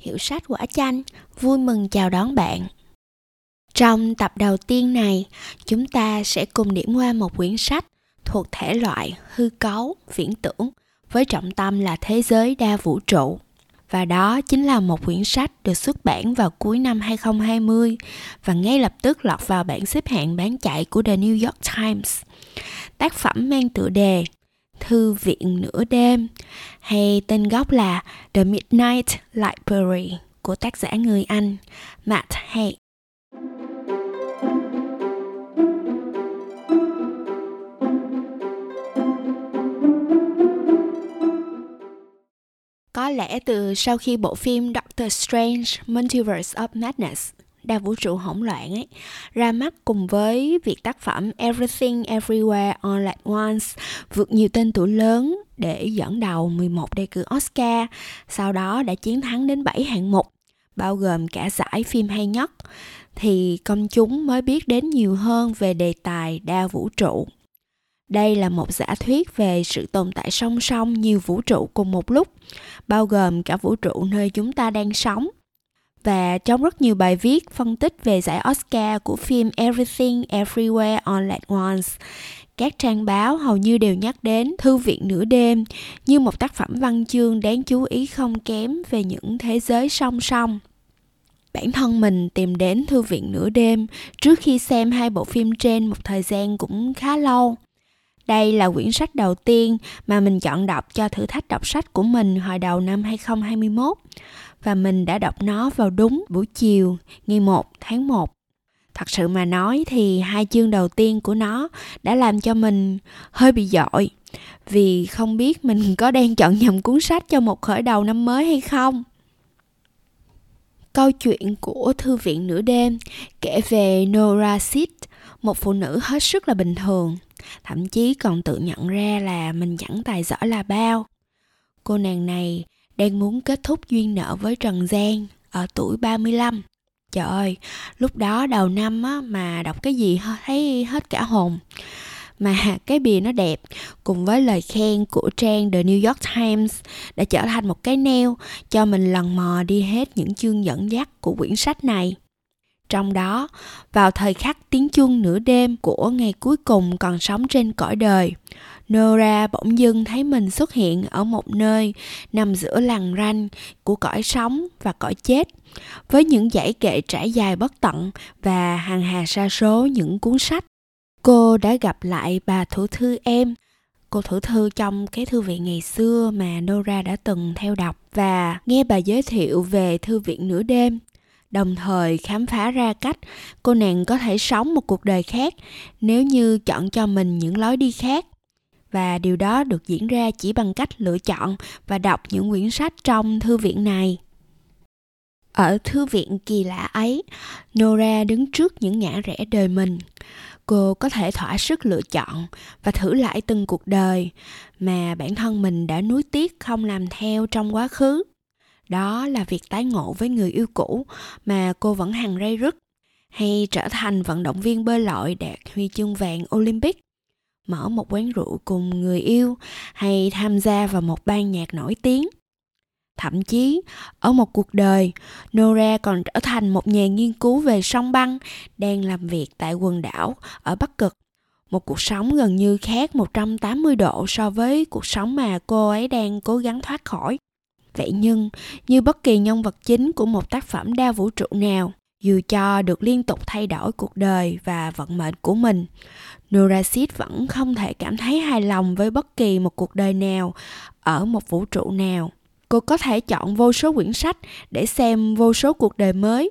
Hiệu sách quả chanh, vui mừng chào đón bạn. Trong tập đầu tiên này, chúng ta sẽ cùng điểm qua một quyển sách thuộc thể loại hư cấu, viễn tưởng với trọng tâm là thế giới đa vũ trụ. Và đó chính là một quyển sách được xuất bản vào cuối năm 2020 và ngay lập tức lọt vào bảng xếp hạng bán chạy của The New York Times. Tác phẩm mang tựa đề Thư viện nửa đêm hay tên gốc là The Midnight Library của tác giả người Anh, Matt Haig. Có lẽ từ sau khi bộ phim Doctor Strange Multiverse of Madness đa vũ trụ hỗn loạn ấy ra mắt cùng với việc tác phẩm Everything Everywhere All at Once vượt nhiều tên tuổi lớn để dẫn đầu 11 đề cử Oscar, sau đó đã chiến thắng đến 7 hạng mục, bao gồm cả giải phim hay nhất, thì công chúng mới biết đến nhiều hơn về đề tài đa vũ trụ. Đây là một giả thuyết về sự tồn tại song song nhiều vũ trụ cùng một lúc, bao gồm cả vũ trụ nơi chúng ta đang sống – và trong rất nhiều bài viết phân tích về giải Oscar của phim Everything Everywhere All at Once, các trang báo hầu như đều nhắc đến Thư viện nửa đêm như một tác phẩm văn chương đáng chú ý không kém về những thế giới song song. Bản thân mình tìm đến Thư viện nửa đêm trước khi xem hai bộ phim trên một thời gian cũng khá lâu. Đây là quyển sách đầu tiên mà mình chọn đọc cho thử thách đọc sách của mình hồi đầu năm 2021 và mình đã đọc nó vào đúng buổi chiều ngày 1 tháng 1. Thật sự mà nói thì hai chương đầu tiên của nó đã làm cho mình hơi bị dội vì không biết mình có đang chọn nhầm cuốn sách cho một khởi đầu năm mới hay không. Câu chuyện của Thư viện nửa đêm kể về Nora Sid, một phụ nữ hết sức là bình thường, thậm chí còn tự nhận ra là mình chẳng tài giỏi là bao. Cô nàng này đang muốn kết thúc duyên nợ với Trần Giang ở tuổi 35. Trời ơi, lúc đó đầu năm á, mà đọc cái gì thấy hết cả hồn. Mà cái bìa nó đẹp cùng với lời khen của trang The New York Times đã trở thành một cái neo cho mình lần mò đi hết những chương dẫn dắt của quyển sách này. Trong đó, vào thời khắc tiếng chuông nửa đêm của ngày cuối cùng còn sống trên cõi đời, Nora bỗng dưng thấy mình xuất hiện ở một nơi nằm giữa làng ranh của cõi sống và cõi chết, với những dãy kệ trải dài bất tận và hàng hà sa số những cuốn sách. Cô đã gặp lại bà thủ thư em, cô thủ thư trong cái thư viện ngày xưa mà Nora đã từng theo đọc và nghe bà giới thiệu về thư viện nửa đêm đồng thời khám phá ra cách cô nàng có thể sống một cuộc đời khác nếu như chọn cho mình những lối đi khác. Và điều đó được diễn ra chỉ bằng cách lựa chọn và đọc những quyển sách trong thư viện này. Ở thư viện kỳ lạ ấy, nora đứng trước những ngã rẽ đời mình. Cô có thể thỏa sức lựa chọn và thử lại từng cuộc đời mà bản thân mình đã nuối tiếc không làm theo trong quá khứ đó là việc tái ngộ với người yêu cũ mà cô vẫn hằng ray rứt hay trở thành vận động viên bơi lội đạt huy chương vàng Olympic. Mở một quán rượu cùng người yêu hay tham gia vào một ban nhạc nổi tiếng. Thậm chí, ở một cuộc đời, nora còn trở thành một nhà nghiên cứu về sông băng đang làm việc tại quần đảo ở bắc cực. Một cuộc sống gần như khác 180 độ so với cuộc sống mà cô ấy đang cố gắng thoát khỏi. Vậy nhưng, như bất kỳ nhân vật chính của một tác phẩm đa vũ trụ nào, dù cho được liên tục thay đổi cuộc đời và vận mệnh của mình, Nurasid vẫn không thể cảm thấy hài lòng với bất kỳ một cuộc đời nào ở một vũ trụ nào. Cô có thể chọn vô số quyển sách để xem vô số cuộc đời mới.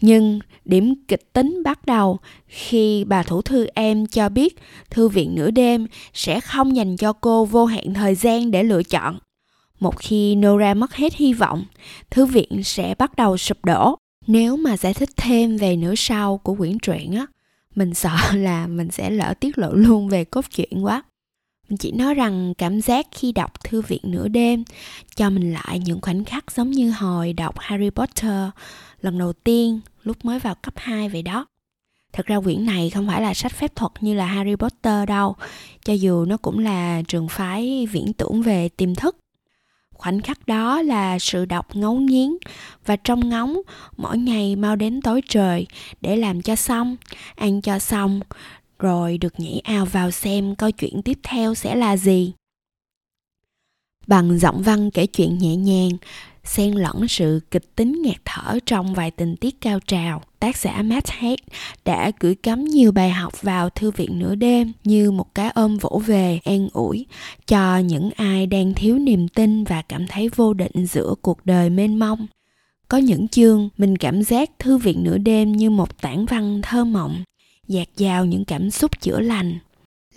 Nhưng điểm kịch tính bắt đầu khi bà thủ thư em cho biết thư viện nửa đêm sẽ không dành cho cô vô hạn thời gian để lựa chọn. Một khi Nora mất hết hy vọng, thư viện sẽ bắt đầu sụp đổ. Nếu mà giải thích thêm về nửa sau của quyển truyện á, mình sợ là mình sẽ lỡ tiết lộ luôn về cốt truyện quá. Mình chỉ nói rằng cảm giác khi đọc thư viện nửa đêm cho mình lại những khoảnh khắc giống như hồi đọc Harry Potter lần đầu tiên lúc mới vào cấp 2 vậy đó. Thật ra quyển này không phải là sách phép thuật như là Harry Potter đâu, cho dù nó cũng là trường phái viễn tưởng về tiềm thức khoảnh khắc đó là sự đọc ngấu nghiến và trong ngóng mỗi ngày mau đến tối trời để làm cho xong, ăn cho xong, rồi được nhảy ao vào xem câu chuyện tiếp theo sẽ là gì. Bằng giọng văn kể chuyện nhẹ nhàng xen lẫn sự kịch tính nghẹt thở trong vài tình tiết cao trào. Tác giả Matt Haig đã gửi cắm nhiều bài học vào thư viện nửa đêm như một cái ôm vỗ về an ủi cho những ai đang thiếu niềm tin và cảm thấy vô định giữa cuộc đời mênh mông. Có những chương mình cảm giác thư viện nửa đêm như một tảng văn thơ mộng, dạt dào những cảm xúc chữa lành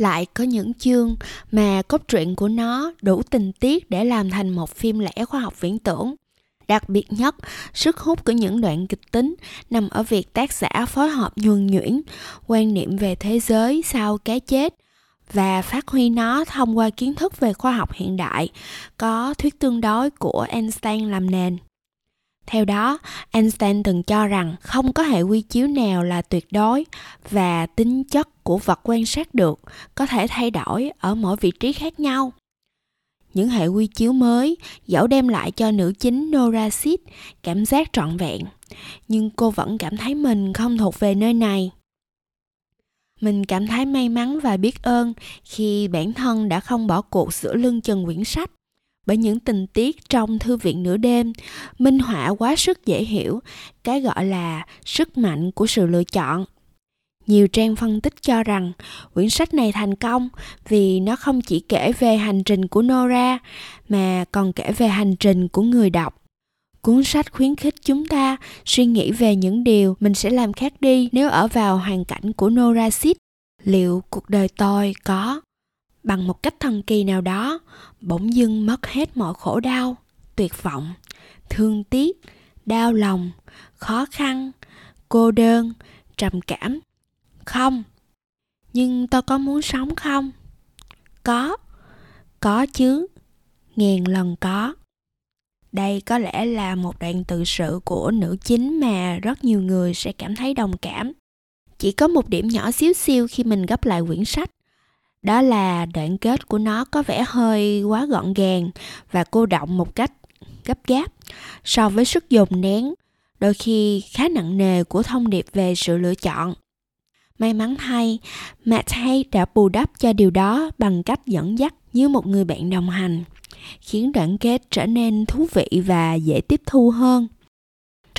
lại có những chương mà cốt truyện của nó đủ tình tiết để làm thành một phim lẻ khoa học viễn tưởng Đặc biệt nhất, sức hút của những đoạn kịch tính nằm ở việc tác giả phối hợp nhuần nhuyễn, quan niệm về thế giới sau cái chết và phát huy nó thông qua kiến thức về khoa học hiện đại, có thuyết tương đối của Einstein làm nền. Theo đó, Einstein từng cho rằng không có hệ quy chiếu nào là tuyệt đối và tính chất của vật quan sát được có thể thay đổi ở mỗi vị trí khác nhau. Những hệ quy chiếu mới dẫu đem lại cho nữ chính Nora Sid cảm giác trọn vẹn nhưng cô vẫn cảm thấy mình không thuộc về nơi này. Mình cảm thấy may mắn và biết ơn khi bản thân đã không bỏ cuộc giữa lưng chừng quyển sách bởi những tình tiết trong thư viện nửa đêm minh họa quá sức dễ hiểu, cái gọi là sức mạnh của sự lựa chọn nhiều trang phân tích cho rằng quyển sách này thành công vì nó không chỉ kể về hành trình của Nora, mà còn kể về hành trình của người đọc. Cuốn sách khuyến khích chúng ta suy nghĩ về những điều mình sẽ làm khác đi nếu ở vào hoàn cảnh của Nora Sid. Liệu cuộc đời tôi có bằng một cách thần kỳ nào đó bỗng dưng mất hết mọi khổ đau, tuyệt vọng, thương tiếc, đau lòng, khó khăn, cô đơn, trầm cảm. Không. Nhưng tôi có muốn sống không? Có. Có chứ. Ngàn lần có. Đây có lẽ là một đoạn tự sự của nữ chính mà rất nhiều người sẽ cảm thấy đồng cảm. Chỉ có một điểm nhỏ xíu xiu khi mình gấp lại quyển sách đó là đoạn kết của nó có vẻ hơi quá gọn gàng và cô động một cách gấp gáp so với sức dồn nén đôi khi khá nặng nề của thông điệp về sự lựa chọn May mắn thay, Matt Hay đã bù đắp cho điều đó bằng cách dẫn dắt như một người bạn đồng hành, khiến đoạn kết trở nên thú vị và dễ tiếp thu hơn.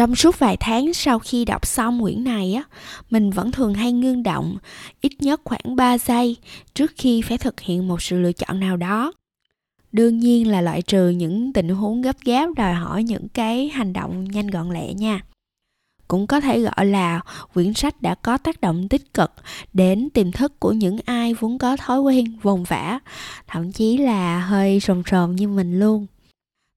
Trong suốt vài tháng sau khi đọc xong quyển này á, mình vẫn thường hay ngưng động ít nhất khoảng 3 giây trước khi phải thực hiện một sự lựa chọn nào đó. Đương nhiên là loại trừ những tình huống gấp gáp đòi hỏi những cái hành động nhanh gọn lẹ nha cũng có thể gọi là quyển sách đã có tác động tích cực đến tiềm thức của những ai vốn có thói quen vồn vã thậm chí là hơi sồn sồn như mình luôn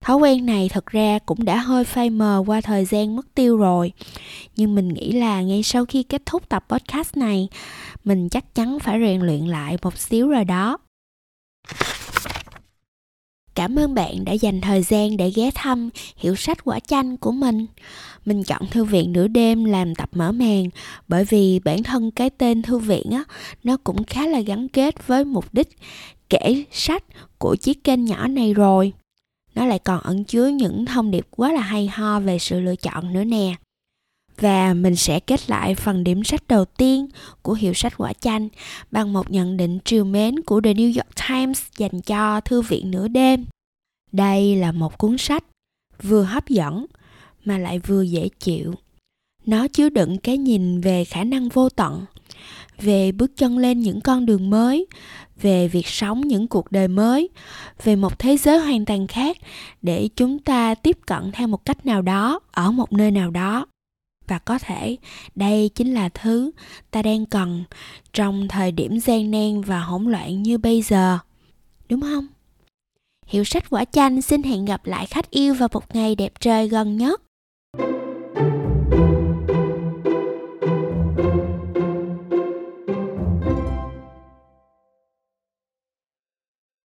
thói quen này thật ra cũng đã hơi phai mờ qua thời gian mất tiêu rồi nhưng mình nghĩ là ngay sau khi kết thúc tập podcast này, mình chắc chắn phải rèn luyện lại một xíu rồi đó Cảm ơn bạn đã dành thời gian để ghé thăm, hiểu sách quả chanh của mình. Mình chọn thư viện nửa đêm làm tập mở màn, bởi vì bản thân cái tên thư viện á, nó cũng khá là gắn kết với mục đích kể sách của chiếc kênh nhỏ này rồi. Nó lại còn ẩn chứa những thông điệp quá là hay ho về sự lựa chọn nữa nè. Và mình sẽ kết lại phần điểm sách đầu tiên của hiệu sách quả chanh bằng một nhận định triều mến của The New York Times dành cho thư viện nửa đêm. Đây là một cuốn sách vừa hấp dẫn mà lại vừa dễ chịu. Nó chứa đựng cái nhìn về khả năng vô tận, về bước chân lên những con đường mới, về việc sống những cuộc đời mới, về một thế giới hoàn toàn khác để chúng ta tiếp cận theo một cách nào đó ở một nơi nào đó. Và có thể đây chính là thứ ta đang cần trong thời điểm gian nan và hỗn loạn như bây giờ. Đúng không? Hiệu sách quả chanh xin hẹn gặp lại khách yêu vào một ngày đẹp trời gần nhất.